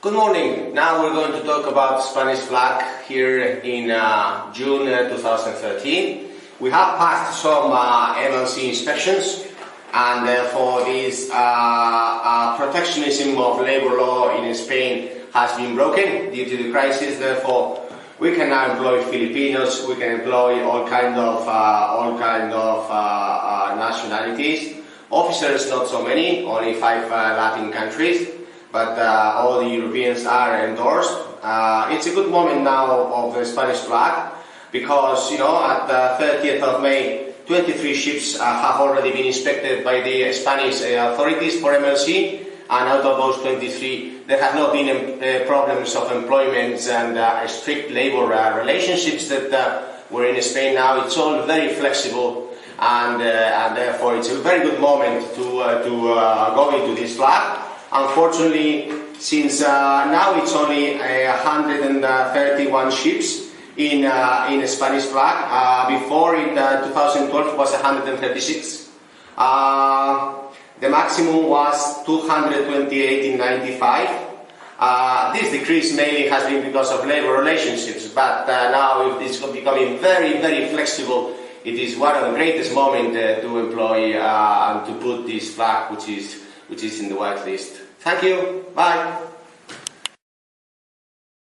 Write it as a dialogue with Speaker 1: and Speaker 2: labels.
Speaker 1: Good morning. Now we're going to talk about Spanish flag here in uh, June uh, 2013. We have passed some uh, MLC inspections and therefore this uh, uh, protectionism of labor law in Spain has been broken due to the crisis. Therefore, we can now employ Filipinos, we can employ all kind of, uh, all kind of nationalities. Officers, not so many, only five Latin countries but uh, all the Europeans are endorsed. Uh, it's a good moment now of the Spanish flag because, you know, at the 30th of May, 23 ships uh, have already been inspected by the Spanish uh, authorities for MLC, and out of those 23, there have not been uh, problems of employment and uh, strict labor relationships that were in Spain now. It's all very flexible, and, and therefore it's a very good moment to, to go into this flag. Unfortunately, since uh, now it's only uh, 131 ships in uh, in Spanish flag. Uh, before in uh, 2012 was 136. Uh, the maximum was 228 in 95. this decrease mainly has been because of labor relationships, but now it's becoming very, very flexible. It is one of the greatest moments to employ and to put this flag, which is which is in the whitelist. Thank you. Bye.